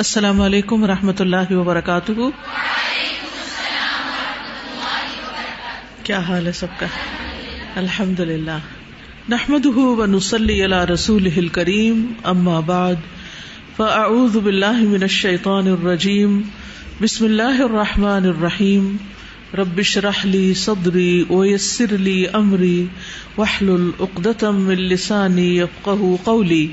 السلام علیکم و رحمۃ اللہ وبرکاتہ۔ کیا حال ہے سب کا؟ الحمد للہ نحمد و نسلی اللہ رسول کریم اما بعد۔ فاعوذ باللہ من الشیطان الرجیم۔ بسم اللہ الرحمٰن الرحیم۔ ربش رحلی صدری ویسر لی امری۔ وحل العقدم السانی یفقہ قولی۔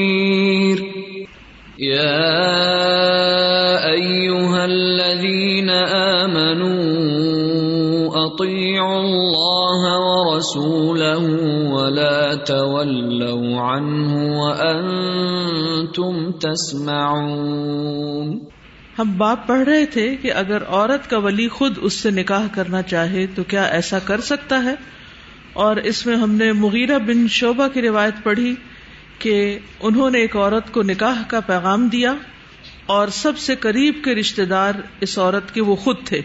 الذين آمنوا أطيعوا الله ورسوله ولا تولوا عنه وأنتم تسمعون ہم باپ پڑھ رہے تھے کہ اگر عورت کا ولی خود اس سے نکاح کرنا چاہے تو کیا ایسا کر سکتا ہے؟ اور اس میں ہم نے مغیرہ بن شعبہ کی روایت پڑھی کہ انہوں نے ایک عورت کو نکاح کا پیغام دیا اور سب سے قریب کے رشتے دار اس عورت کے وہ خود تھے۔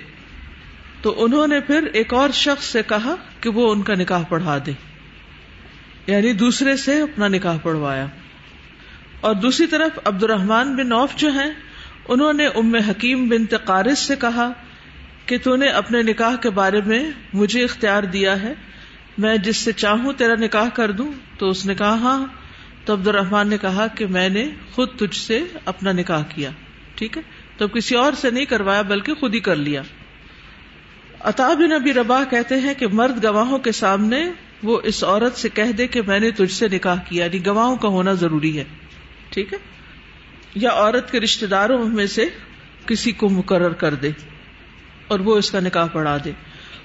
تو انہوں نے پھر ایک اور شخص سے کہا کہ وہ ان کا نکاح پڑھا دے۔ یعنی دوسرے سے اپنا نکاح پڑھوایا۔ اور دوسری طرف عبد الرحمان بن اوف جو ہیں، انہوں نے ام حکیم بن تقارس سے کہا کہ تو نے اپنے نکاح کے بارے میں مجھے اختیار دیا ہے۔ میں جس سے چاہوں تیرا نکاح کر دوں۔ تو اس نے کہا ہاں تو عبد الرحمان نے کہا کہ میں نے خود تجھ سے اپنا نکاح کیا، ٹھیک ہے؟ تو کسی اور سے نہیں کروایا، بلکہ خود ہی کر لیا۔ بن ابی ربا کہتے ہیں کہ مرد گواہوں کے سامنے وہ اس عورت سے کہہ دے کہ میں نے تجھ سے نکاح کیا یعنی گواہوں کا ہونا ضروری ہے، ٹھیک ہے؟ یا عورت کے رشتے داروں میں سے کسی کو مقرر کر دے اور وہ اس کا نکاح پڑھا دے۔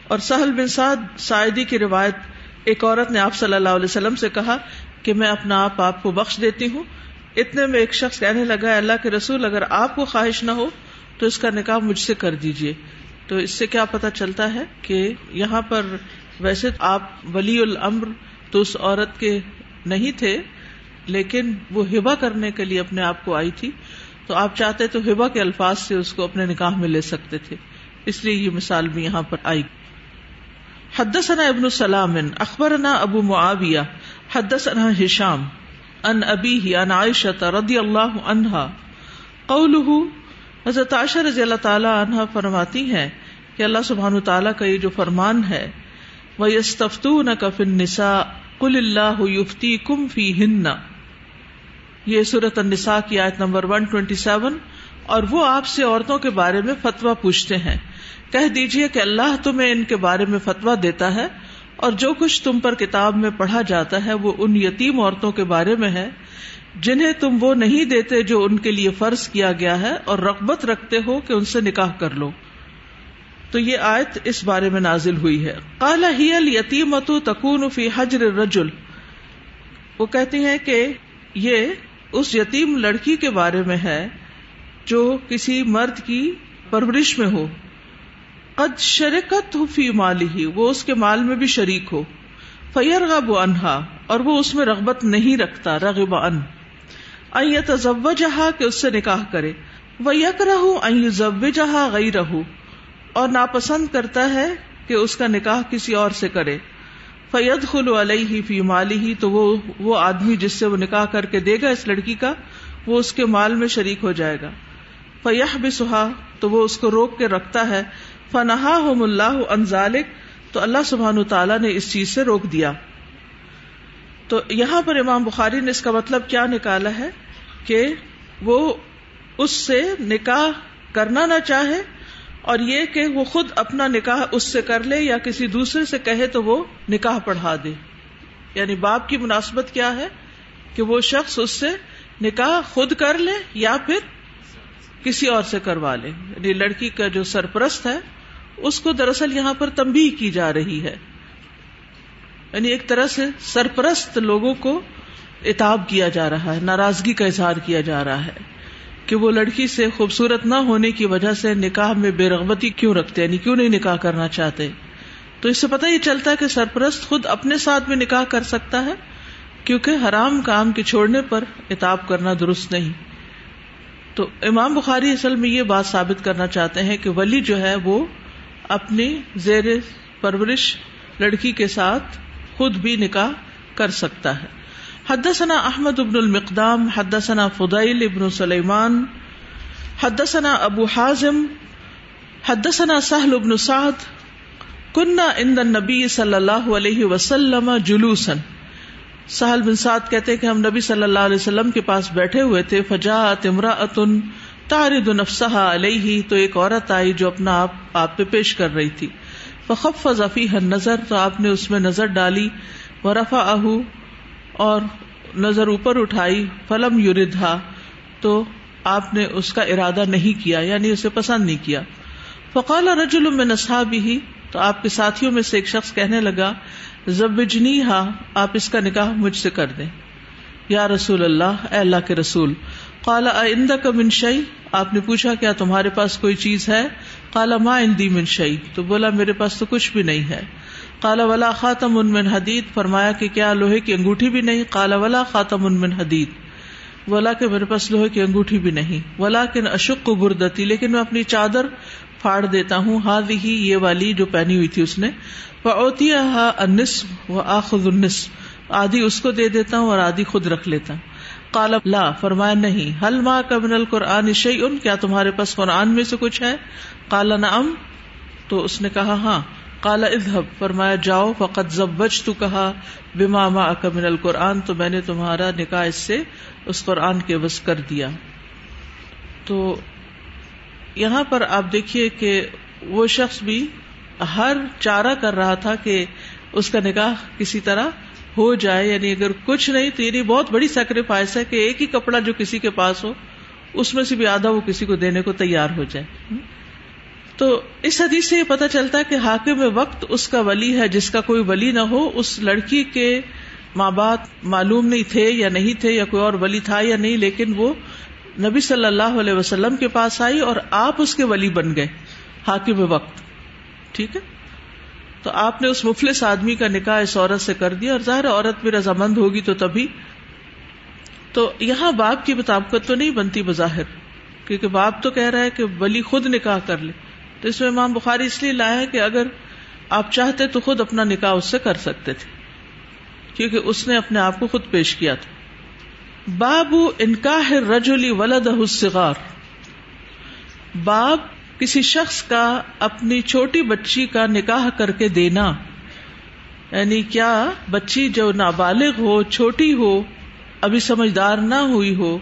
اور سہل بن سعد سائدی کی روایت، ایک عورت نے آپ صلی اللہ علیہ وسلم سے کہا کہ میں اپنا آپ آپ کو بخش دیتی ہوں۔ اتنے میں ایک شخص کہنے لگا اللہ کے رسول، اگر آپ کو خواہش نہ ہو تو اس کا نکاح مجھ سے کر دیجیے تو اس سے کیا پتا چلتا ہے کہ یہاں پر ویسے آپ ولی الامر تو اس عورت کے نہیں تھے، لیکن وہ ہبا کرنے کے لیے اپنے آپ کو آئی تھی۔ تو آپ چاہتے تو ہبا کے الفاظ سے اس کو اپنے نکاح میں لے سکتے تھے۔ اس لیے یہ مثال بھی یہاں پر آئی۔ حدثنا ابن السلام اخبرنا ابو معاویہ حدثنا ہشام ان ابی ان عائشہ رضی اللہ عنہا قوله، حضرت عائشہ رضی اللہ تعالی عنہا فرماتی ہیں کہ اللہ سبحانہ تعالیٰ کا یہ جو فرمان ہے، وَيَسْتَفْتُونَكَ فِي النِّسَاءِ قُلِ اللَّهُ يُفْتِيكُمْ فِيهِنَّ۔ یہ سورة النساء کی آیت نمبر 127 اور وہ آپ سے عورتوں کے بارے میں فتویٰ پوچھتے ہیں۔ کہہ دیجیے کہ اللہ تمہیں ان کے بارے میں فتویٰ دیتا ہے اور جو کچھ تم پر کتاب میں پڑھا جاتا ہے وہ ان یتیم عورتوں کے بارے میں ہے، جنہیں تم وہ نہیں دیتے جو ان کے لیے فرض کیا گیا ہے اور رغبت رکھتے ہو کہ ان سے نکاح کر لو۔ تو یہ آیت اس بارے میں نازل ہوئی ہے۔ کالا ہی یتیم تکون فی حجر رجل وہ کہتی ہیں کہ یہ اس یتیم لڑکی کے بارے میں ہے جو کسی مرد کی پرورش میں ہو۔ قد شرکت فی مالی ہی وہ اس کے مال میں بھی شریک ہو۔ فیر غب انہا اور وہ اس میں رغبت نہیں رکھتا، رغب ان ضب جہاں کہ اس سے نکاح کرے۔ وہ یک رہو جہاں گئی رہو اور ناپسند کرتا ہے کہ اس کا نکاح کسی اور سے کرے۔ فید خلو علیہ ہی فی مالی ہی تو وہ وہ آدمی جس سے وہ نکاح کر کے دے گا اس لڑکی کا، وہ اس کے مال میں شریک ہو جائے گا۔ فیح بھی سہا تو وہ اس کو روک کے رکھتا ہے۔ فنہا ہوم اللہ انزالک تو اللہ سبحان تعالیٰ نے اس چیز سے روک دیا۔ تو یہاں پر امام بخاری نے اس کا مطلب کیا نکالا ہے کہ وہ اس سے نکاح کرنا نہ چاہے اور یہ کہ وہ خود اپنا نکاح اس سے کر لے یا کسی دوسرے سے کہے تو وہ نکاح پڑھا دے۔ یعنی باپ کی مناسبت کیا ہے کہ وہ شخص اس سے نکاح خود کر لے یا پھر کسی اور سے کروا لے۔ یعنی لڑکی کا جو سرپرست ہے اس کو دراصل یہاں پر تمبی کی جا رہی ہے۔ یعنی ایک طرح سے سرپرست لوگوں کو اتاب کیا جا رہا ہے، ناراضگی کا اظہار کیا جا رہا ہے کہ وہ لڑکی سے خوبصورت نہ ہونے کی وجہ سے نکاح میں بے رغبتی کیوں رکھتے یعنی کیوں نہیں نکاح کرنا چاہتے؟ تو اس سے پتہ یہ چلتا ہے کہ سرپرست خود اپنے ساتھ بھی نکاح کر سکتا ہے، کیونکہ حرام کام کے چھوڑنے پر اتاب کرنا درست نہیں۔ تو امام بخاری اصل میں یہ بات ثابت کرنا چاہتے ہیں کہ ولی جو ہے وہ اپنی زیر پرورش لڑکی کے ساتھ خود بھی نکاح کر سکتا ہے۔ حدثنا احمد ابن المقدام، حدثنا فضیل ابن سلیمان، حدثنا ابو حازم، حدثنا سہل ابن سعد۔ کنہ ان نبی صلی اللہ علیہ وسلم جلوسن سہل بن سعد کہتے کہ ہم نبی صلی اللہ علیہ وسلم کے پاس بیٹھے ہوئے تھے فجا تمرا اتن تارد نفسہ علیہ تو ایک عورت آئی جو اپنا آپ آپ پہ پیش کر رہی تھی۔ فخف ذفی نظر تو آپ نے اس میں نظر ڈالی۔ و رفا اہ اور نظر اوپر اٹھائی۔ فلم یوردھا تو آپ نے اس کا ارادہ نہیں کیا یعنی اسے پسند نہیں کیا۔ فقال رجل میں نسا بھی تو آپ کے ساتھیوں میں سے ایک شخص کہنے لگا زبجنی ہا آپ اس کا نکاح مجھ سے کر دیں۔ یا رسول اللہ، اے اللہ کے رسول کالا آئندہ کا منشئی آپ نے پوچھا کیا تمہارے پاس کوئی چیز ہے؟ کالا ماں اندی منشئی تو بولا، میرے پاس تو کچھ بھی نہیں ہے۔ کالا ولا خاتم ان من حدید۔ فرمایا کہ کیا لوہے کی انگوٹھی بھی نہیں؟ کالا ولا خاتم ان من حدید۔ بولا کہ میرے پاس لوہے کی انگوٹھی بھی نہیں۔ ولا کن اشک کو بردتی، لیکن میں اپنی چادر پھاڑ دیتا ہوں۔ ہاں ہی یہ والی جو پہنی ہوئی تھی اس نے۔ اوتی انس و انس آدھی اس کو دے دیتا ہوں اور آدھی خود رکھ لیتا۔ ہوں کالا لا، فرمایا نہیں۔ حل ماں کبن القرآن شعی ان کیا تمہارے پاس قرآن میں سے کچھ ہے؟ کالا نام تو اس نے کہا ہاں۔ کالا ادہب فرمایا، جاؤ فقط زبج تو کہا بما ما کمن القرآن۔ تو میں نے تمہارا نکاح اس سے، اس قرآن کے بس کر دیا۔ تو یہاں پر آپ دیکھیے کہ وہ شخص بھی ہر چارہ کر رہا تھا کہ اس کا نکاح کسی طرح ہو جائے یعنی اگر کچھ نہیں تو یعنی بہت بڑی سیکریفائس ہے کہ ایک ہی کپڑا جو کسی کے پاس ہو، اس میں سے بھی آدھا وہ کسی کو دینے کو تیار ہو جائے۔ تو اس حدیث سے یہ پتا چلتا ہے کہ حاکم وقت اس کا ولی ہے، جس کا کوئی ولی نہ ہو، اس لڑکی کے ماں باپ معلوم نہیں تھے یا نہیں تھے، یا کوئی اور ولی تھا یا نہیں، لیکن وہ نبی صلی اللہ علیہ وسلم کے پاس آئی اور آپ اس کے ولی بن گئے، حاکم وقت۔ ٹھیک ہے؟ تو آپ نے اس مفلس آدمی کا نکاح اس عورت سے کر دیا اور ظاہر عورت بھی رضامند ہوگی تو تبھی۔ تو یہاں باپ کی مطابقت تو نہیں بنتی بظاہر، کیونکہ باپ تو کہہ رہا ہے کہ ولی خود نکاح کر لے۔ تو اس میں امام بخاری اس لیے لایا کہ اگر آپ چاہتے تو خود اپنا نکاح اس سے کر سکتے تھے، کیونکہ اس نے اپنے آپ کو خود پیش کیا تھا۔ بابو انکاہ رجولی ولد حسغار باب کسی شخص کا اپنی چھوٹی بچی کا نکاح کر کے دینا یعنی کیا بچی جو نابالغ ہو، چھوٹی ہو، ابھی سمجھدار نہ ہوئی ہو،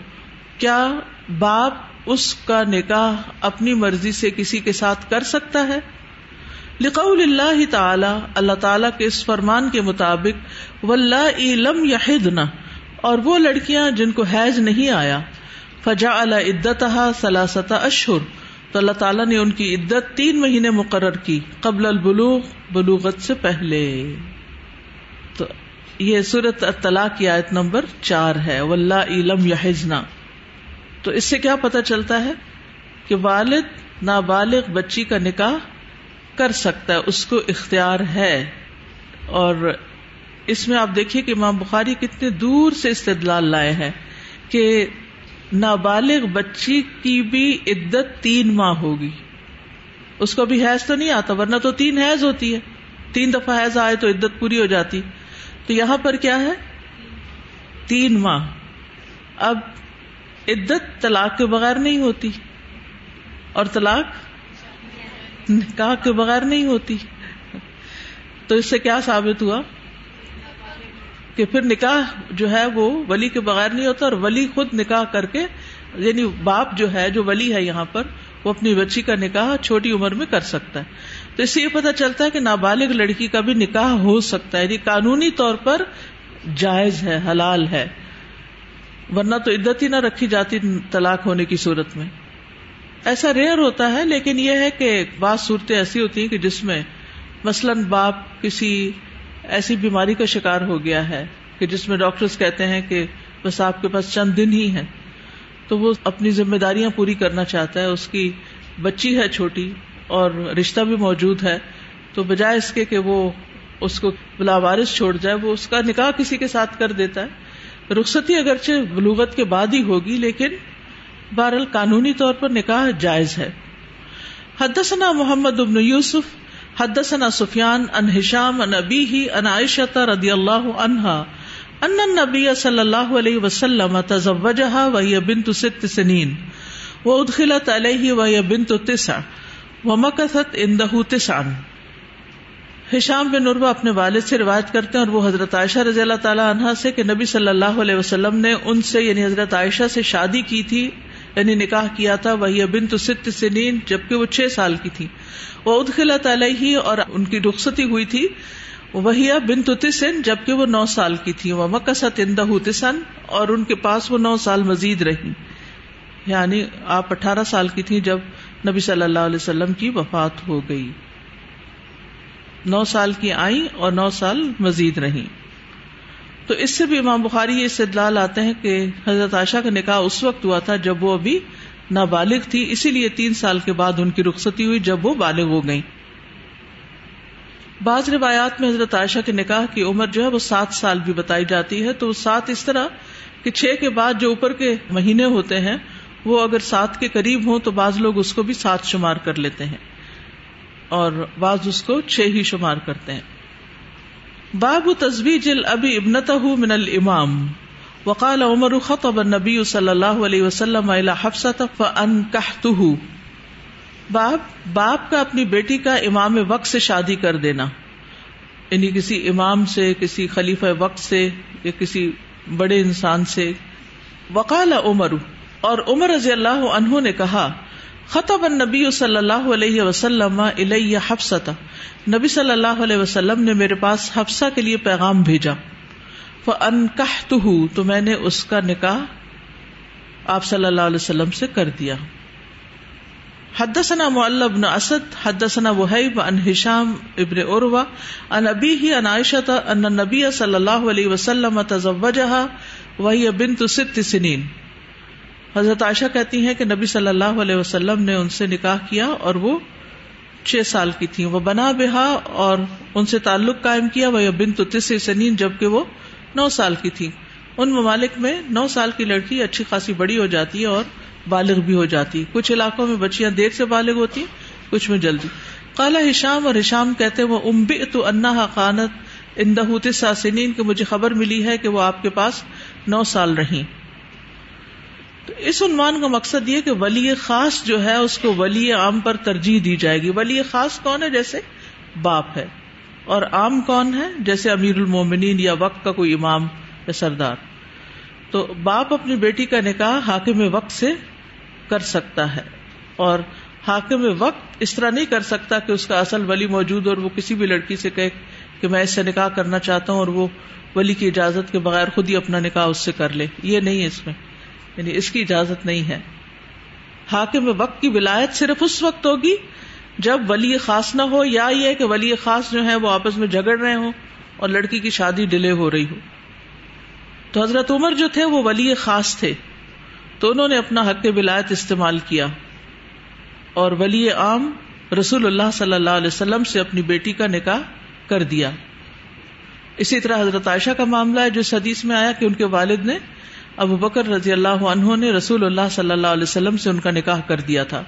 کیا باپ اس کا نکاح اپنی مرضی سے کسی کے ساتھ کر سکتا ہے؟ لقول اللہ تعالی اللہ تعالی کے اس فرمان کے مطابق علم یا اور وہ لڑکیاں جن کو حیض نہیں آیا فجا اللہ عدت سلاست اشہر تو اللہ تعالیٰ نے ان کی عدت تین مہینے مقرر کی قبل البلوغ، بلوغت سے پہلے۔ تو یہ صورت طلاق کی آیت نمبر چار ہے۔ واللہ علم یا تو اس سے کیا پتا چلتا ہے کہ والد نابالغ بچی کا نکاح کر سکتا ہے، اس کو اختیار ہے۔ اور اس میں آپ دیکھیے کہ امام بخاری کتنے دور سے استدلال لائے ہیں کہ نابالغ بچی کی بھی عدت تین ماہ ہوگی۔ اس کو بھی حیض تو نہیں آتا، ورنہ تو تین حیض ہوتی ہے۔ تین دفعہ حیض آئے تو عدت پوری ہو جاتی۔ تو یہاں پر کیا ہے؟ تین ماہ۔ اب عدت طلاق کے بغیر نہیں ہوتی۔ اور طلاق نکاح کے بغیر نہیں ہوتی۔ تو اس سے کیا ثابت ہوا؟ کہ پھر نکاح جو ہے وہ ولی کے بغیر نہیں ہوتا اور ولی خود نکاح کر کے یعنی باپ جو ہے، جو ولی ہے یہاں پر، وہ اپنی بچی کا نکاح چھوٹی عمر میں کر سکتا ہے۔ تو اس سے یہ پتا چلتا ہے کہ نابالغ لڑکی کا بھی نکاح ہو سکتا ہے۔ یعنی قانونی طور پر جائز ہے، حلال ہے۔ ورنہ تو عدت ہی نہ رکھی جاتی طلاق ہونے کی صورت میں۔ ایسا ریئر ہوتا ہے، لیکن یہ ہے کہ بعض صورتیں ایسی ہوتی ہیں کہ جس میں مثلاً باپ کسی ایسی بیماری کا شکار ہو گیا ہے کہ جس میں ڈاکٹر کہتے ہیں کہ بس آپ کے پاس چند دن ہی ہیں۔ تو وہ اپنی ذمہ داریاں پوری کرنا چاہتا ہے، اس کی بچی ہے چھوٹی اور رشتہ بھی موجود ہے۔ تو بجائے اس کے کہ وہ اس کو بلاوارث چھوڑ جائے، وہ اس کا نکاح کسی کے ساتھ کر دیتا ہے۔ رخصتی اگرچہ بلوغت کے بعد ہی ہوگی، لیکن بہرحال قانونی طور پر نکاح جائز ہے۔ حدثنا محمد ابن یوسف حدثنا سفیان ان ہشام ان ابی ہی ان عائشہ رضی اللہ عنہا ان النبی صلی اللہ علیہ وسلم تزوجها وهي بنت ست سنین وادخلت علیہ وهي بنت تسع ومکثت عنده تسعا۔ ہشام بن عربہ اپنے والد سے روایت کرتے ہیں اور وہ حضرت عائشہ رضی اللہ تعالیٰ عنہ سے کہ نبی صلی اللہ علیہ وسلم نے ان سے یعنی حضرت عائشہ سے شادی کی تھی۔ یعنی نکاح کیا تھا، وہی بن تو ست سنین، جبکہ وہ چھ سال کی تھی۔ وہ ادخلت علیہ اور ان کی رخصتی ہوئی تھی۔ وہی بن تو تسن، جبکہ وہ نو سال کی تھی۔ وہ مکست اندہ تسن اور ان کے پاس وہ نو سال مزید رہی۔ یعنی آپ اٹھارہ سال کی تھی جب نبی صلی اللہ علیہ وسلم کی وفات ہو گئی۔ نو سال کی آئی اور نو سال مزید رہی تو اس سے بھی امام بخاری یہ استدلال آتے ہیں کہ حضرت عائشہ کا نکاح اس وقت ہوا تھا جب وہ ابھی نابالغ تھی، اسی لیے تین سال کے بعد ان کی رخصتی ہوئی جب وہ بالغ ہو گئی بعض روایات میں حضرت عائشہ کے نکاح کی عمر جو ہے وہ سات سال بھی بتائی جاتی ہے۔ تو سات اس طرح کہ چھ کے بعد جو اوپر کے مہینے ہوتے ہیں، وہ اگر سات کے قریب ہوں تو بعض لوگ اس کو بھی سات شمار کر لیتے ہیں اور بعض اس کو چھ ہی شمار کرتے ہیں۔ باب تصویر ابی ابنت من المام وقال عمر خطب النبی صلی اللہ علیہ وسلم باب، باپ کا اپنی بیٹی کا امام وقت سے شادی کر دینا. یعنی کسی امام سے، کسی خلیفہ وقت سے، یا کسی بڑے انسان سے. وقال عمر، اور عمر رضی اللہ عنہ نے کہا خطب نبی صلی اللہ علیہ وسلم حفصتا نبی صلی اللہ علیہ وسلم نے میرے پاس حفصہ کے لیے پیغام بھیجا۔ فَأَنْكَحْتُهُ تو میں نے اس کا نکاح آپ صلی اللہ علیہ وسلم سے کر دیا۔ حدثنا معلب بن اسد، حدثنا وحیب ان ہشام ابن عروہ ان ابی ہی ان عائشہ، ان نبی صلی اللہ علیہ وسلم تزوجها وهي بنت ست سنین۔ حضرت عائشہ کہتی ہیں کہ نبی صلی اللہ علیہ وسلم نے ان سے نکاح کیا اور وہ چھ سال کی تھی وہ بنا بہا اور ان سے تعلق قائم کیا۔ وہ بن تو تس سنین جبکہ وہ نو سال کی تھی ان ممالک میں نو سال کی لڑکی اچھی خاصی بڑی ہو جاتی ہے اور بالغ بھی ہو جاتی۔ کچھ علاقوں میں بچیاں دیر سے بالغ ہوتی، کچھ میں جلدی۔ کالا ہشام اور ہشام کہتے وہ امب تو انا خانت اندہ تسا سنین کی مجھے خبر ملی ہے کہ وہ آپ کے پاس نو سال رہی تو اس عنوان کا مقصد یہ کہ ولی خاص جو ہے، اس کو ولی عام پر ترجیح دی جائے گی۔ ولی خاص کون ہے؟ جیسے باپ ہے۔ اور عام کون ہے؟ جیسے امیر المومنین یا وقت کا کوئی امام یا سردار۔ تو باپ اپنی بیٹی کا نکاح حاکم وقت سے کر سکتا ہے۔ اور حاکم وقت اس طرح نہیں کر سکتا کہ اس کا اصل ولی موجود اور وہ کسی بھی لڑکی سے کہے کہ میں اس سے نکاح کرنا چاہتا ہوں اور وہ ولی کی اجازت کے بغیر خود ہی اپنا نکاح اس سے کر لے۔ یہ نہیں ہے اس میں۔ یعنی اس کی اجازت نہیں ہے۔ حاکم وقت کی ولایت صرف اس وقت ہوگی جب ولی خاص نہ ہو یا یہ کہ ولی خاص جو ہے وہ آپس میں جگڑ رہے ہوں اور لڑکی کی شادی ڈیلے ہو رہی ہو۔ تو حضرت عمر جو تھے وہ ولی خاص تھے۔ تو انہوں نے اپنا حق ولایت استعمال کیا۔ اور ولی عام رسول اللہ صلی اللہ علیہ وسلم سے اپنی بیٹی کا نکاح کر دیا۔ اسی طرح حضرت عائشہ کا معاملہ ہے، جو حدیث میں آیا کہ ان کے والد نے ابو بکر رضی اللہ عنہ نے رسول اللہ صلی اللہ علیہ وسلم سے ان کا نکاح کر دیا تھا۔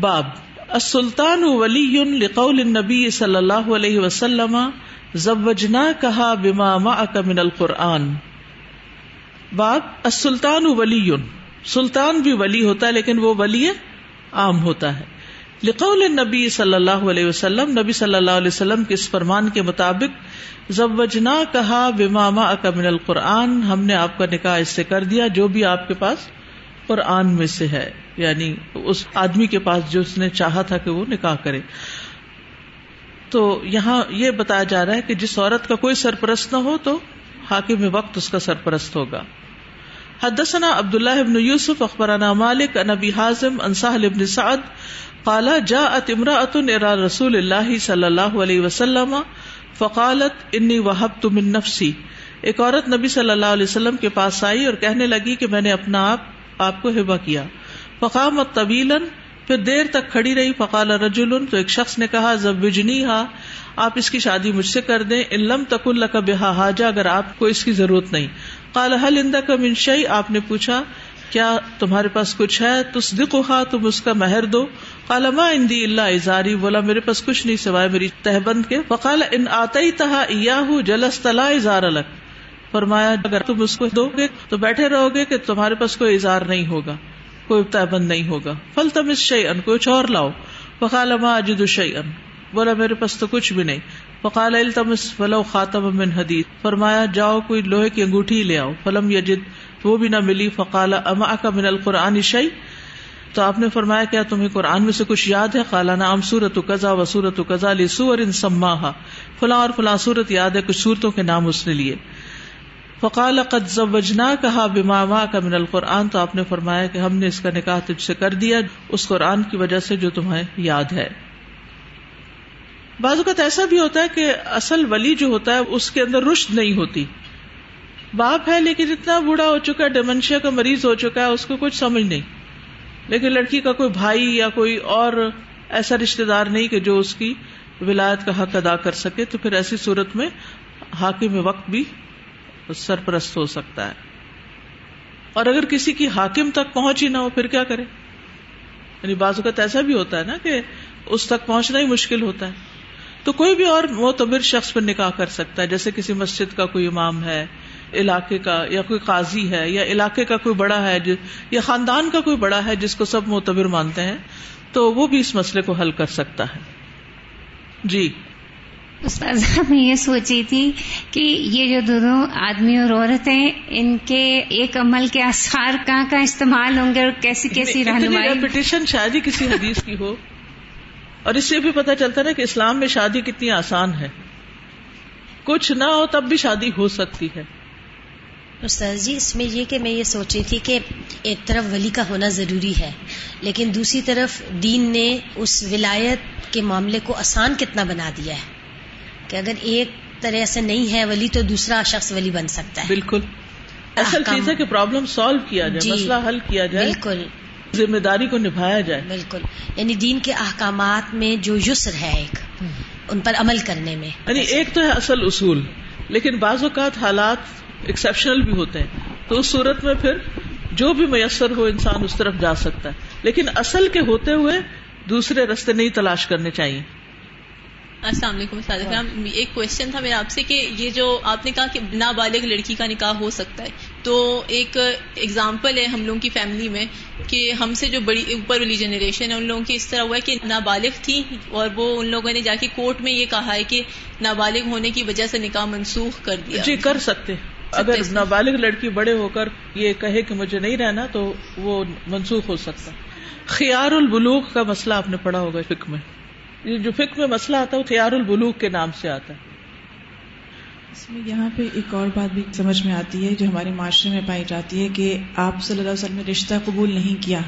باب، السلطان ولی لقول النبی صلی اللہ علیہ وسلم زوجنا کہا بما معک من القرآن۔ باب، السلطان ولی۔ سلطان بھی ولی ہوتا ہے لیکن وہ ولی عام ہوتا ہے۔ لقول نبی صلی اللہ علیہ وسلم، نبی صلی اللہ علیہ وسلم کے اس فرمان کے مطابق زوجنا کہا بماما اکمن القرآن، ہم نے آپ کا نکاح اس سے کر دیا جو بھی آپ کے پاس قرآن میں سے ہے یعنی اس آدمی کے پاس جو اس نے چاہا تھا کہ وہ نکاح کرے۔ تو یہاں یہ بتایا جا رہا ہے کہ جس عورت کا کوئی سرپرست نہ ہو تو حاکم وقت اس کا سرپرست ہوگا۔ حدثنا عبداللہ ابن یوسف، اخبرنا مالک ان ابی حازم ان سہل ابن سعد قالا جا اتمرا ارا رسول اللہ صلی اللہ علیہ وسلم فقالت انی وحب من نفسی ایک عورت نبی صلی اللہ علیہ وسلم کے پاس آئی اور کہنے لگی کہ میں نے اپنا آپ آپ کو ہبا کیا۔ فقام طویل پھر دیر تک کھڑی رہی۔ فقال رجول تو ایک شخص نے کہا زب وجنی ہا آپ اس کی شادی مجھ سے کر دیں۔ علم تک اللہ کا بحا حاجہ، اگر آپ کو اس کی ضرورت نہیں۔ کال حل اندا کا منشئی آپ نے پوچھا، کیا تمہارے پاس کچھ ہے؟ تصدق ہا تم اس کا مہر دو۔ کالا اندی اللہ ازاری بولا، میرے پاس کچھ نہیں سوائے میری تہبند کے۔ فقال، ان آتا ہی تہا جلس تلا ازار الگ فرمایا، اگر تم اس کو دو گے تو بیٹھے رہو گے کہ تمہارے پاس کوئی اظہار نہیں ہوگا، کوئی تہبند نہیں ہوگا۔ فل تم اس شعی ان کچھ اور لاؤ۔ فقال، ما اجد شعی ان بولا، میرے پاس تو کچھ بھی نہیں۔ فقال، التمس فلو خاتم من حدید۔ فرمایا، جاؤ، کوئی لوہے کی انگوٹھی لے آؤ۔ فلم یجد، وہ بھی نہ ملی۔ فقال اما کا من القرآن شعی تو آپ نے فرمایا کیا تمہیں قرآن میں سے کچھ یاد ہے؟ خالہ نام سورت قزا و سورت و قزا لی سور ان سما فلاں اور فلاں سورت یاد ہے، کچھ سورتوں کے نام اس نے لیے۔ فقال قد زوجنا کہا بما کا من القرآن تو آپ نے فرمایا کہ ہم نے اس کا نکاح تجھ سے کر دیا، اس قرآن کی وجہ سے جو تمہیں یاد ہے۔ بعض اوقات ایسا بھی ہوتا ہے کہ اصل ولی جو ہوتا ہے، اس کے اندر رشت نہیں ہوتی۔ باپ ہے لیکن اتنا بوڑھا ہو چکا ہے، ڈیمنشیا کا مریض ہو چکا ہے، اس کو کچھ سمجھ نہیں۔ لیکن لڑکی کا کوئی بھائی یا کوئی اور ایسا رشتے دار نہیں کہ جو اس کی ولایت کا حق ادا کر سکے، تو پھر ایسی صورت میں حاکم وقت بھی سرپرست ہو سکتا ہے۔ اور اگر کسی کی حاکم تک پہنچ ہی نہ ہو، پھر کیا کرے؟ یعنی بعض اوقات ایسا بھی ہوتا ہے نا کہ اس تک پہنچنا ہی مشکل ہوتا ہے۔ تو کوئی بھی اور معتبر شخص پر نکاح کر سکتا ہے، جیسے کسی مسجد کا کوئی امام ہے علاقے کا یا کوئی قاضی ہے یا علاقے کا کوئی بڑا ہے یا خاندان کا کوئی بڑا ہے جس کو سب معتبر مانتے ہیں تو وہ بھی اس مسئلے کو حل کر سکتا ہے۔ جی۔ استاذ میں یہ سوچی تھی کہ یہ جو دونوں آدمی اور عورت ہیں ان کے ایک عمل کے آثار کہاں کہاں استعمال ہوں گے اور کیسی کیسی رہنمائی؟ پٹیشن شادی کسی حدیث کی ہو۔ اور اس سے بھی پتا چلتا نا کہ اسلام میں شادی کتنی آسان ہے۔ کچھ نہ ہو تب بھی شادی ہو سکتی ہے۔ استاذ جی اس میں یہ کہ میں یہ سوچ رہی تھی کہ ایک طرف ولی کا ہونا ضروری ہے لیکن دوسری طرف دین نے اس ولایت کے معاملے کو آسان کتنا بنا دیا ہے۔ کہ اگر ایک طرح سے نہیں ہے ولی تو دوسرا شخص ولی بن سکتا ہے۔ بالکل۔ اصل چیز ہے کہ پرابلم سالو کیا جائے جی۔ مسئلہ حل کیا جائے بالکل۔ ذمہ داری کو نبھایا جائے۔ بالکل۔ یعنی دین کے احکامات میں جو یسر ہے ایک ان پر عمل کرنے میں۔ یعنی ایک تو ہے اصل اصول لیکن بعض اوقات حالات ایکسپشنل بھی ہوتے ہیں۔ تو اس صورت میں پھر جو بھی میسر ہو انسان اس طرف جا سکتا ہے۔ لیکن اصل کے ہوتے ہوئے دوسرے رستے نہیں تلاش کرنے چاہیے۔ السلام علیکم صاحب ایک کوشچن تھا میرا آپ سے کہ یہ جو آپ نے کہا کہ نابالغ لڑکی کا نکاح ہو سکتا ہے۔ تو ایک ایگزامپل ہے ہم لوگوں کی فیملی میں کہ ہم سے جو بڑی اوپر والی جنریشن ہے ان لوگوں کی اس طرح ہوا ہے کہ نابالغ تھی اور وہ ان لوگوں نے جا کے کورٹ میں یہ کہا ہے کہ نابالغ ہونے کی وجہ سے نکاح منسوخ کر دیا۔ جی کر سکتے۔ اگر نابالغ لڑکی بڑے ہو کر یہ کہے کہ مجھے نہیں رہنا تو وہ منسوخ ہو سکتا۔ خیار البلوغ کا مسئلہ آپ نے پڑھا ہوگا فک میں۔ جو فکر میں مسئلہ آتا ہے وہ خیار البلوک کے نام سے آتا ہے۔ اس میں یہاں پہ ایک اور بات بھی سمجھ میں آتی ہے جو ہمارے معاشرے میں پائی جاتی ہے کہ آپ صلی اللہ علیہ وسلم نے رشتہ قبول نہیں کیا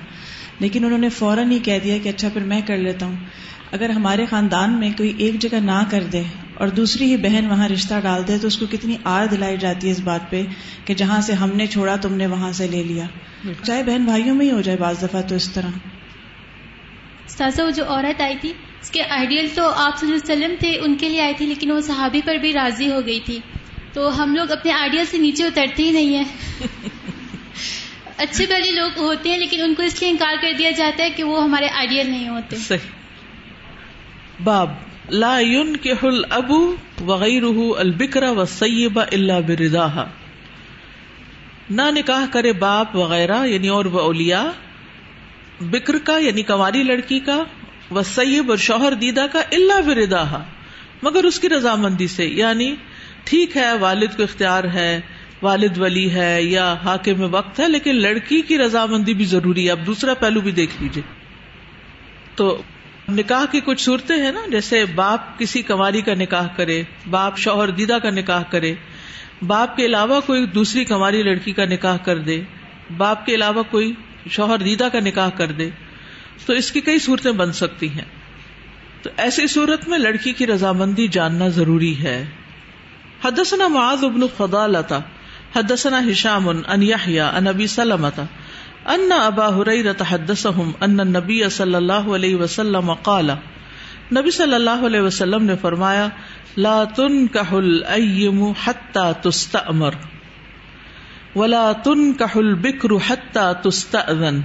لیکن انہوں نے فوراً ہی کہہ دیا کہ اچھا پھر میں کر لیتا ہوں۔ اگر ہمارے خاندان میں کوئی ایک جگہ نہ کر دے اور دوسری ہی بہن وہاں رشتہ ڈال دے تو اس کو کتنی آر دلائی جاتی ہے اس بات پہ کہ جہاں سے ہم نے چھوڑا تم نے وہاں سے لے لیا۔ چاہے بہن بھائیوں میں ہی ہو جائے بعض دفعہ تو اس طرح۔ وہ جو عورت آئی تھی اس کے آئیڈیل تو آپ صلی اللہ علیہ وسلم تھے ان کے لیے آئی تھی لیکن وہ صحابی پر بھی راضی ہو گئی تھی۔ تو ہم لوگ اپنے آئیڈیل سے نیچے اترتے ہی نہیں ہیں۔ اچھے پہلے لوگ ہوتے ہیں لیکن ان کو اس لیے انکار کر دیا جاتا ہے کہ وہ ہمارے آئیڈیل نہیں ہوتے۔ صحیح۔ باب۔ لا کے حل ابو وغیرہ البکرا و سیبا اللہ بردا نہ نکاح کرے باپ وغیرہ یعنی اور وہ اولیا بکر کا یعنی کماری لڑکی کا و سیب اور شوہر دیدا کا اللہ بردا مگر اس کی رضامندی سے یعنی ٹھیک ہے، والد کو اختیار ہے، والد ولی ہے یا حاکم میں وقت ہے، لیکن لڑکی کی رضامندی بھی ضروری ہے۔ اب دوسرا پہلو بھی دیکھ لیجیے تو نکاح کی کچھ صورتیں ہیں نا؟ جیسے باپ کسی کماری کا نکاح کرے، باپ شوہر دیدا کا نکاح کرے، باپ کے علاوہ کوئی دوسری کماری لڑکی کا نکاح کر دے، باپ کے علاوہ کوئی شوہر دیدا کا نکاح کر دے، تو اس کی کئی صورتیں بن سکتی ہیں۔ تو ایسی صورت میں لڑکی کی رضامندی جاننا ضروری ہے۔ حدثنا معاذ بن فضالة حدثنا هشام ان يحيى ان ابي سلمة ان ابا هريرة حدثهم ان النبي صلى الله عليه وسلم قال، نبی صلی اللہ علیہ وسلم نے فرمایا، لا تنكح الايم حتى تستأمر، ولا تنكح البكر حتى تستأذن.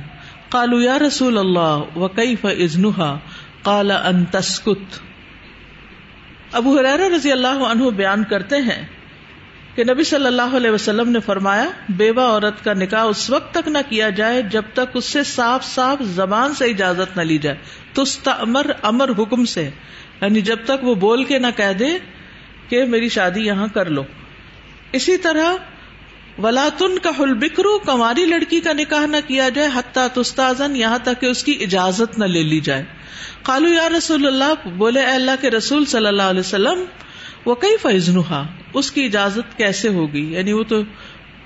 قالوا، يا رسول الله، وكيف اذنها قال ان تسكت. ابو حرار رضی اللہ عنہ بیان کرتے ہیں کہ نبی صلی اللہ علیہ وسلم نے فرمایا، بیوہ عورت کا نکاح اس وقت تک نہ کیا جائے جب تک اس سے صاف صاف زبان سے اجازت نہ لی جائے۔ تستا امر امر حکم سے۔ یعنی جب تک وہ بول کے نہ کہہ دے کہ میری شادی یہاں کر لو۔ اسی طرح ولاتن کا حل بکرو کماری لڑکی کا نکاح نہ کیا جائے حتیٰ تستازن یہاں تک کہ اس کی اجازت نہ لے لی جائے۔ کالو یا رسول اللہ، بولے اے اللہ کے رسول صلی اللہ علیہ وسلم وہ کئی فیض اس کی اجازت کیسے ہوگی؟ یعنی وہ تو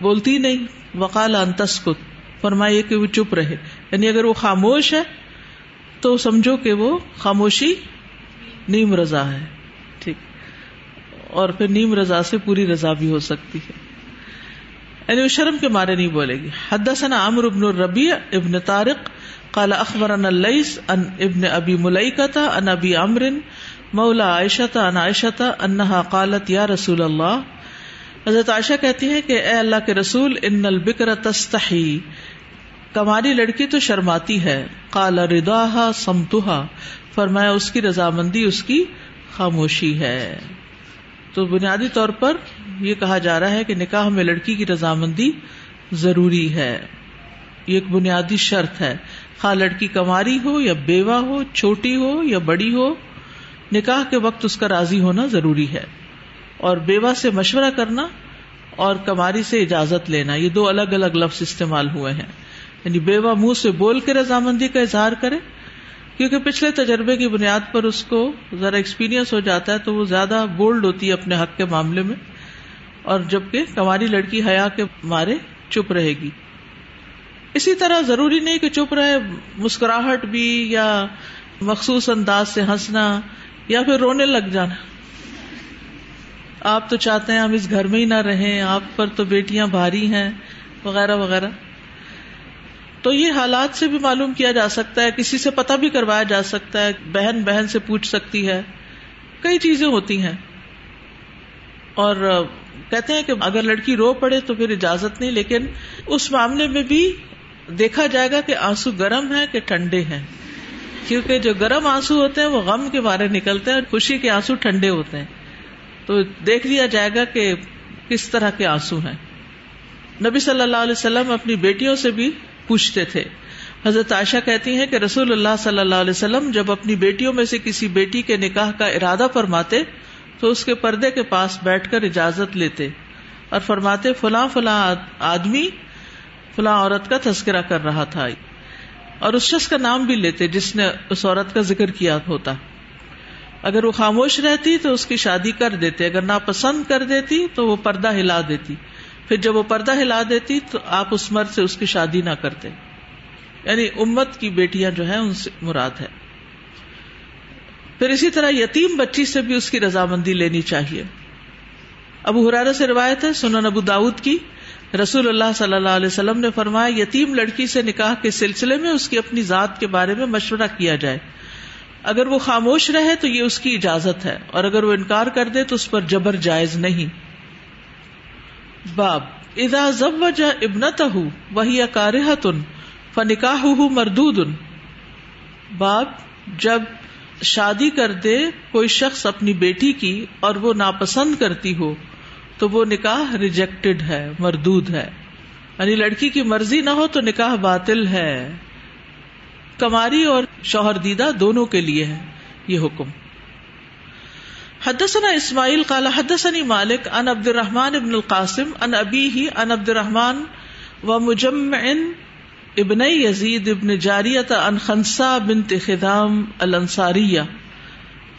بولتی نہیں، وقال انتسکت فرمائیے کہ وہ چپ رہے۔ یعنی اگر وہ خاموش ہے، تو سمجھو کہ وہ خاموشی نیم رضا ہے، ٹھیک۔ اور پھر نیم رضا سے پوری رضا بھی ہو سکتی ہے۔ یعنی وہ شرم کے مارے نہیں بولے گی۔ حدثنا عمرو بن الربیع ابن طارق، قال اخبرنا الليث ان ابن ابي مليكه ان ابي عمرو مولا عائشة ان عائشة قالت یا رسول اللہ۔ حضرت عائشہ کہتی ہیں کہ اے اللہ کے رسول، ان البکر تستحی۔ کماری لڑکی تو شرماتی ہے۔ قال رداها سمتها فرمایا، اس کی رضامندی، اس کی خاموشی ہے۔ تو بنیادی طور پر یہ کہا جا رہا ہے کہ نکاح میں لڑکی کی رضامندی ضروری ہے۔ یہ ایک بنیادی شرط ہے۔ خواہ لڑکی کماری ہو یا بیوہ ہو، چھوٹی ہو یا بڑی ہو نکاح کے وقت اس کا راضی ہونا ضروری ہے اور بیوہ سے مشورہ کرنا اور کماری سے اجازت لینا، یہ دو الگ الگ لفظ استعمال ہوئے ہیں۔ یعنی بیوہ منہ سے بول کے رضامندی کا اظہار کرے، کیونکہ پچھلے تجربے کی بنیاد پر اس کو ذرا ایکسپیرئنس ہو جاتا ہے تو وہ زیادہ بولڈ ہوتی ہے اپنے حق کے معاملے میں۔ اور جبکہ کماری لڑکی حیا کے مارے چپ رہے گی۔ اسی طرح ضروری نہیں کہ چپ رہے، مسکراہٹ بھی یا مخصوص انداز سے ہنسنا یا پھر رونے لگ جانا۔ آپ تو چاہتے ہیں ہم اس گھر میں ہی نہ رہیں، آپ پر تو بیٹیاں بھاری ہیں، وغیرہ وغیرہ۔ تو یہ حالات سے بھی معلوم کیا جا سکتا ہے، کسی سے پتہ بھی کروایا جا سکتا ہے، بہن بہن سے پوچھ سکتی ہے۔ کئی چیزیں ہوتی ہیں۔ اور کہتے ہیں کہ اگر لڑکی رو پڑے تو پھر اجازت نہیں، لیکن اس معاملے میں بھی دیکھا جائے گا کہ آنسو گرم ہے کہ ٹھنڈے ہیں۔ کیونکہ جو گرم آنسو ہوتے ہیں وہ غم کے بارے نکلتے ہیں اور خوشی کے آنسو ٹھنڈے ہوتے ہیں۔ تو دیکھ لیا جائے گا کہ کس طرح کے آنسو ہیں۔ نبی صلی اللہ علیہ وسلم اپنی بیٹیوں سے بھی پوچھتے تھے۔ حضرت عائشہ کہتی ہیں کہ رسول اللہ صلی اللہ علیہ وسلم جب اپنی بیٹیوں میں سے کسی بیٹی کے نکاح کا ارادہ فرماتے تو اس کے پردے کے پاس بیٹھ کر اجازت لیتے اور فرماتے، فلاں فلاں آدمی، فلاں عورت کا تذکرہ کر رہا تھا۔ اور اس شخص کا نام بھی لیتے جس نے اس عورت کا ذکر کیا ہوتا۔ اگر وہ خاموش رہتی تو اس کی شادی کر دیتے، اگر ناپسند کر دیتی تو وہ پردہ ہلا دیتی۔ پھر جب وہ پردہ ہلا دیتی تو آپ اس مرد سے اس کی شادی نہ کرتے۔ یعنی امت کی بیٹیاں جو ہیں، ان سے مراد ہے۔ پھر اسی طرح یتیم بچی سے بھی اس کی رضامندی لینی چاہیے۔ ابو حرارہ سے روایت ہے، سنن ابو داود کی رسول اللہ صلی اللہ علیہ وسلم نے فرمایا، یتیم لڑکی سے نکاح کے سلسلے میں اس کی اپنی ذات کے بارے میں مشورہ کیا جائے۔ اگر وہ خاموش رہے تو یہ اس کی اجازت ہے، اور اگر وہ انکار کر دے تو اس پر جبر جائز نہیں۔ باب ادا ضب وجہ ابنت ہوں وہی مردود باب، جب شادی کر دے کوئی شخص اپنی بیٹی کی اور وہ ناپسند کرتی ہو تو وہ نکاح ریجیکٹڈ ہے، مردود ہے۔ یعنی لڑکی کی مرضی نہ ہو تو نکاح باطل ہے۔ کماری اور شوہر دیدہ دونوں کے لیے ہے یہ حکم۔ حدثنا اسماعیل قال حدثني مالک ان عبد الرحمن ابن القاسم ان ابی ہی ان عبد الرحمن و مجمع ابن یزید ابن جاریت ان خنسا بنت خدام الانصاریہ۔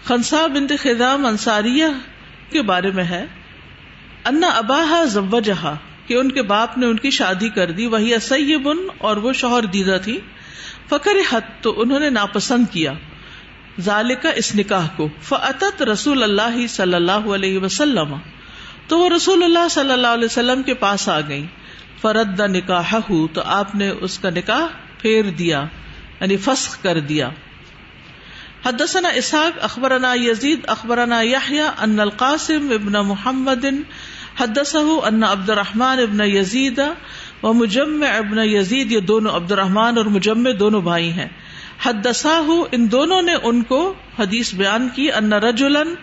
خنسا بنت خدام انصاریہ کے بارے میں ہے۔ انا اباہا زوجہا، کہ ان کے باپ نے ان کی شادی کر دی، وہی سیبن اور وہ شوہر دیدہ تھی۔ فکر حت تو انہوں نے ناپسند کیا۔ ذالکا اس نکاح کو۔ فعتت رسول اللہ صلی اللہ علیہ وسلم۔ تو وہ رسول اللہ صلی اللہ علیہ وسلم کے پاس آ گئی فرد نکاح تو آپ نے اس کا نکاح پھیر دیا یعنی فسخ کر دیا۔ حدثنا اسحاق، اخبرنا یزید، اخبرنا یحییٰ ان القاسم ابن محمد حدثه ان عبد الرحمن ابن یزید و مجمع ابن یزید، یہ دونوں عبد الرحمن اور مجمع دونوں بھائی ہیں۔ حدسا ان دونوں نے ان کو حدیث بیان کی، ان رجولن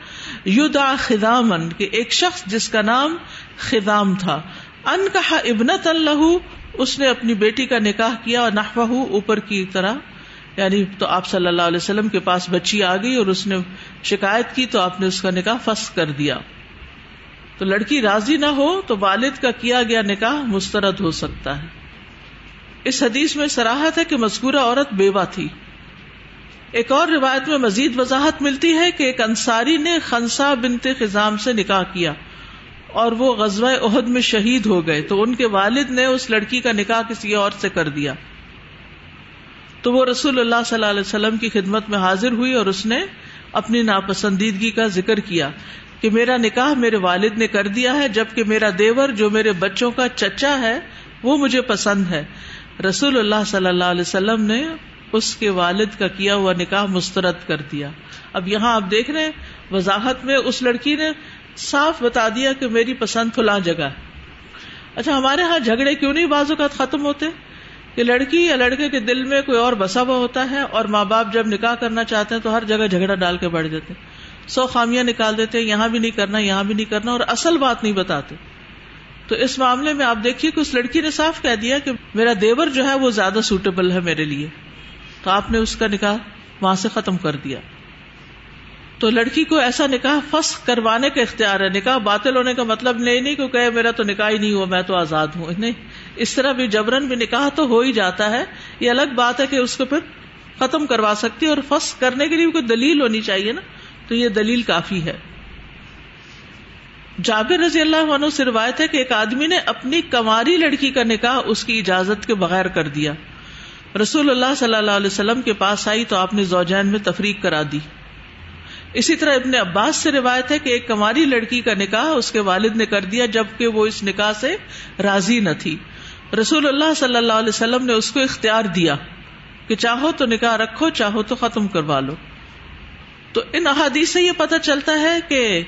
یدا خدامن کہ ایک شخص جس کا نام خدام تھا۔ ان کہا ابنت اللہ اس نے اپنی بیٹی کا نکاح کیا، اور نحوہ اوپر کی طرح یعنی تو آپ صلی اللہ علیہ وسلم کے پاس بچی آ گئی اور اس نے شکایت کی، تو آپ نے اس کا نکاح فس کر دیا۔ تو لڑکی راضی نہ ہو تو والد کا کیا گیا نکاح مسترد ہو سکتا ہے۔ اس حدیث میں سراہت ہے کہ مذکورہ عورت بیوہ تھی۔ ایک اور روایت میں مزید وضاحت ملتی ہے کہ ایک انصاری نے خنسا بنت خزام سے نکاح کیا اور وہ غزوہ عہد میں شہید ہو گئے۔ تو ان کے والد نے اس لڑکی کا نکاح کسی اور سے کر دیا۔ تو وہ رسول اللہ صلی اللہ علیہ وسلم کی خدمت میں حاضر ہوئی اور اس نے اپنی ناپسندیدگی کا ذکر کیا۔ کہ میرا نکاح میرے والد نے کر دیا ہے، جبکہ میرا دیور جو میرے بچوں کا چچا ہے، وہ مجھے پسند ہے۔ رسول اللہ صلی اللہ علیہ وسلم نے اس کے والد کا کیا ہوا نکاح مسترد کر دیا۔ اب یہاں آپ دیکھ رہے ہیں، وضاحت میں اس لڑکی نے صاف بتا دیا کہ میری پسند فلاں جگہ ہے۔ اچھا ہمارے ہاں جھگڑے کیوں نہیں بعض اوقات ختم ہوتے؟ کہ لڑکی یا لڑکے کے دل میں کوئی اور بسا ہوا ہوتا ہے اور ماں باپ جب نکاح کرنا چاہتے ہیں تو ہر جگہ جھگڑا ڈال کے بڑھ دیتے سو خامیاں نکال دیتے، یہاں بھی نہیں کرنا، یہاں بھی نہیں کرنا، اور اصل بات نہیں بتاتے۔ تو اس معاملے میں آپ دیکھیے کہ اس لڑکی نے صاف کہہ دیا کہ میرا دیور جو ہے وہ زیادہ سوٹیبل ہے میرے لیے۔ تو آپ نے اس کا نکاح وہاں سے ختم کر دیا۔ تو لڑکی کو ایسا نکاح فس کروانے کا اختیار ہے۔ نکاح باطل ہونے کا مطلب نہیں نہیں کہ میرا تو نکاح ہی نہیں ہوا، میں تو آزاد ہوں۔ نہیں، اس طرح بھی جبرن بھی نکاح تو ہو ہی جاتا ہے۔ یہ الگ بات ہے کہ اس کو پھر ختم کروا سکتی ہے اور فس کرنے کے لیے کوئی دلیل ہونی چاہیے نا۔ تو یہ دلیل کافی ہے۔ جابر رضی اللہ عنہ سے روایت ہے کہ ایک آدمی نے اپنی کماری لڑکی کا نکاح اس کی اجازت کے بغیر کر دیا۔ رسول اللہ صلی اللہ علیہ وسلم کے پاس آئی تو آپ نے زوجین میں تفریق کرا دی۔ اسی طرح ابن عباس سے روایت ہے کہ ایک کماری لڑکی کا نکاح اس کے والد نے کر دیا جبکہ وہ اس نکاح سے راضی نہ تھی۔ رسول اللہ صلی اللہ علیہ وسلم نے اس کو اختیار دیا کہ چاہو تو نکاح رکھو، چاہو تو ختم کروا لو۔ تو ان احادیث سے یہ پتہ چلتا ہے کہ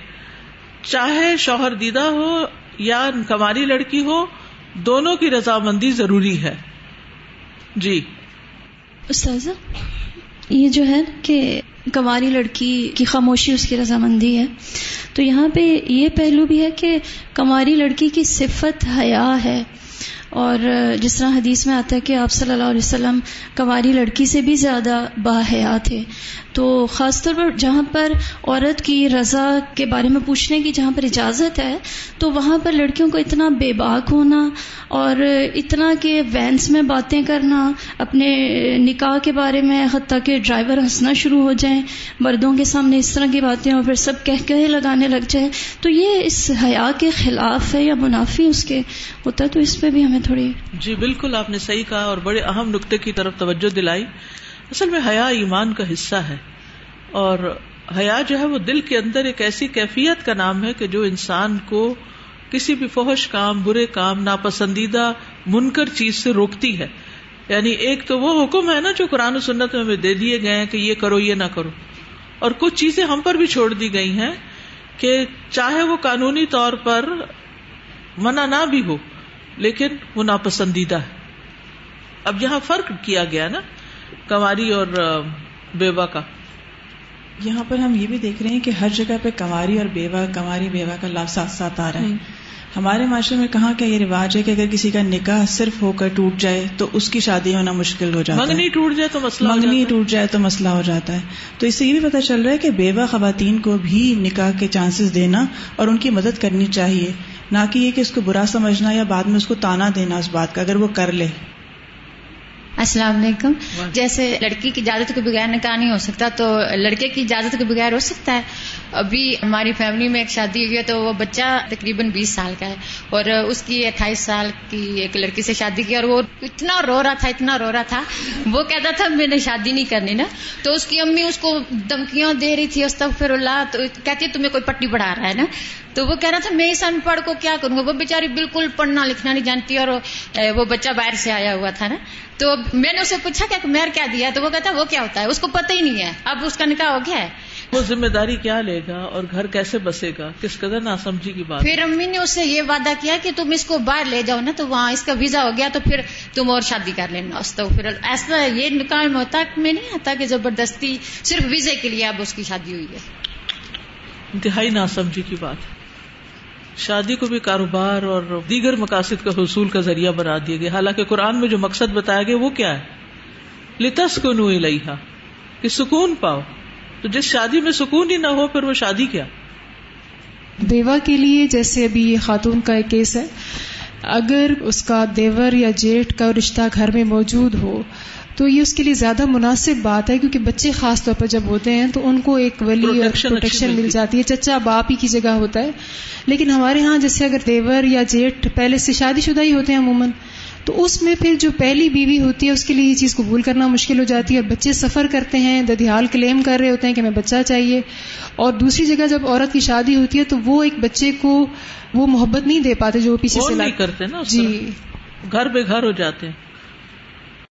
چاہے شوہر دیدہ ہو یا کماری لڑکی ہو، دونوں کی رضامندی ضروری ہے۔ جی۔ استاذہ، یہ جو ہے کہ کماری لڑکی کی خاموشی اس کی رضامندی ہے، تو یہاں پہ یہ پہلو بھی ہے کہ کماری لڑکی کی صفت حیا ہے۔ اور جس طرح حدیث میں آتا ہے کہ آپ صلی اللہ علیہ وسلم کنواری لڑکی سے بھی زیادہ باحیا تھے۔ تو خاص طور پر جہاں پر عورت کی رضا کے بارے میں پوچھنے کی جہاں پر اجازت ہے، تو وہاں پر لڑکیوں کو اتنا بے باک ہونا اور اتنا کہ وینس میں باتیں کرنا، اپنے نکاح کے بارے میں حتیٰ کہ ڈرائیور ہنسنا شروع ہو جائیں، مردوں کے سامنے اس طرح کی باتیں اور پھر سب کہہ کہے لگانے لگ جائیں، تو یہ اس حیا کے خلاف ہے یا منافی اس کے ہوتا ہے، تو اس پہ بھی ہمیں تھوڑی جی بالکل آپ نے صحیح کہا اور بڑے اہم نقطے کی طرف توجہ دلائی۔ اصل میں حیا ایمان کا حصہ ہے اور حیا جو ہے وہ دل کے اندر ایک ایسی کیفیت کا نام ہے کہ جو انسان کو کسی بھی فوہش کام، برے کام، ناپسندیدہ، منکر چیز سے روکتی ہے۔ یعنی ایک تو وہ حکم ہے نا جو قرآن و سنت میں ہمیں دے دیے گئے ہیں کہ یہ کرو، یہ نہ کرو۔ اور کچھ چیزیں ہم پر بھی چھوڑ دی گئی ہیں کہ چاہے وہ قانونی طور پر منع نہ بھی ہو، لیکن وہ ناپسندیدہ ہے۔ اب یہاں فرق کیا گیا نا؟ کماری اور بیوہ کا۔ یہاں پر ہم یہ بھی دیکھ رہے ہیں کہ ہر جگہ پہ کنواری اور بیوہ کنواری بیوہ کا لفظ ساتھ ساتھ آ رہا ہے۔ ہمارے معاشرے میں کہاں کا یہ رواج ہے کہ اگر کسی کا نکاح صرف ہو کر ٹوٹ جائے تو اس کی شادی ہونا مشکل ہو جاتا ہے۔ منگنی ٹوٹ جائے تو مسئلہ منگنی ٹوٹ جائے تو مسئلہ ہو جاتا ہے۔ تو اس سے یہ بھی پتا چل رہا ہے کہ بیوہ خواتین کو بھی نکاح کے چانسز دینا اور ان کی مدد کرنی چاہیے۔ نہ کہ یہ کہ اس کو برا سمجھنا یا بعد میں اس کو تانا دینا اس بات کا اگر وہ کر لے۔ السلام علیکم۔ جیسے لڑکی کی اجازت کے بغیر نکاح نہیں ہو سکتا تو لڑکے کی اجازت کے بغیر ہو سکتا ہے۔ ابھی ہماری فیملی میں ایک شادی ہوئی ہے تو وہ بچہ تقریباً بیس سال کا ہے اور اس کی اٹھائیس سال کی ایک لڑکی سے شادی کی اور وہ اتنا رو رہا تھا، اتنا رو رہا تھا۔ وہ کہتا تھا، میں نے شادی نہیں کرنی نا۔ تو اس کی امی اس کو دھمکیاں دے رہی تھی استغفر اللہ تو کہتی ہے، تمہیں کوئی پٹی پڑھا رہا ہے نا؟ تو وہ کہہ رہا تھا، میں اس ان پڑھ کو کیا کروں؟ گا وہ بیچاری بالکل پڑھنا لکھنا نہیں جانتی اور وہ بچہ باہر سے آیا ہوا تھا نا۔ تو میں نے اسے پوچھا کہ مہر کیا دیا؟ تو وہ کہتا وہ کیا ہوتا ہے؟ اس کو پتہ ہی نہیں ہے۔ اب اس کا نکاح ہو گیا ہے۔ وہ ذمہ داری کیا لے گا اور گھر کیسے بسے گا؟ کس قدر ناسمجھی کی بات پھر امی نے اس سے یہ وعدہ کیا کہ تم اس کو باہر لے جاؤ نا تو وہاں اس کا ویزا ہو گیا تو پھر تم اور شادی کر لینا تو پھر ایسا یہ نکاح محتا میں نہیں آتا کہ زبردستی صرف ویزے کے لیے اب اس کی شادی ہوئی ہے۔ انتہائی ناسمجھی کی بات شادی کو بھی کاروبار اور دیگر مقاصد کا حصول کا ذریعہ بنا دیا گیا۔ حالانکہ قرآن میں جو مقصد بتایا گیا وہ کیا ہے؟ لتس کو نو کہ سکون پاؤ۔ تو جس شادی میں سکون ہی نہ ہو پھر وہ شادی کیا؟ بیوہ کے لیے جیسے ابھی یہ خاتون کا ایک کیس ہے اگر اس کا دیور یا جیٹ کا رشتہ گھر میں موجود ہو تو یہ اس کے لیے زیادہ مناسب بات ہے کیونکہ بچے خاص طور پر جب ہوتے ہیں تو ان کو ایک ولی اور پروٹیکشن مل جاتی ہے۔ چچا باپ ہی کی جگہ ہوتا ہے۔ لیکن ہمارے ہاں جیسے اگر دیور یا جیٹ پہلے سے شادی شدہ ہی ہوتے ہیں عموماً تو اس میں پھر جو پہلی بیوی ہوتی ہے اس کے لیے یہ چیز قبول کرنا مشکل ہو جاتی ہے اور بچے سفر کرتے ہیں ددیال کلیم کر رہے ہوتے ہیں کہ ہمیں بچہ چاہیے۔ اور دوسری جگہ جب عورت کی شادی ہوتی ہے تو وہ ایک بچے کو وہ محبت نہیں دے پاتے جو پیچھے سے نہیں کرتے نا جی۔ گھر بے گھر ہو جاتے ہیں۔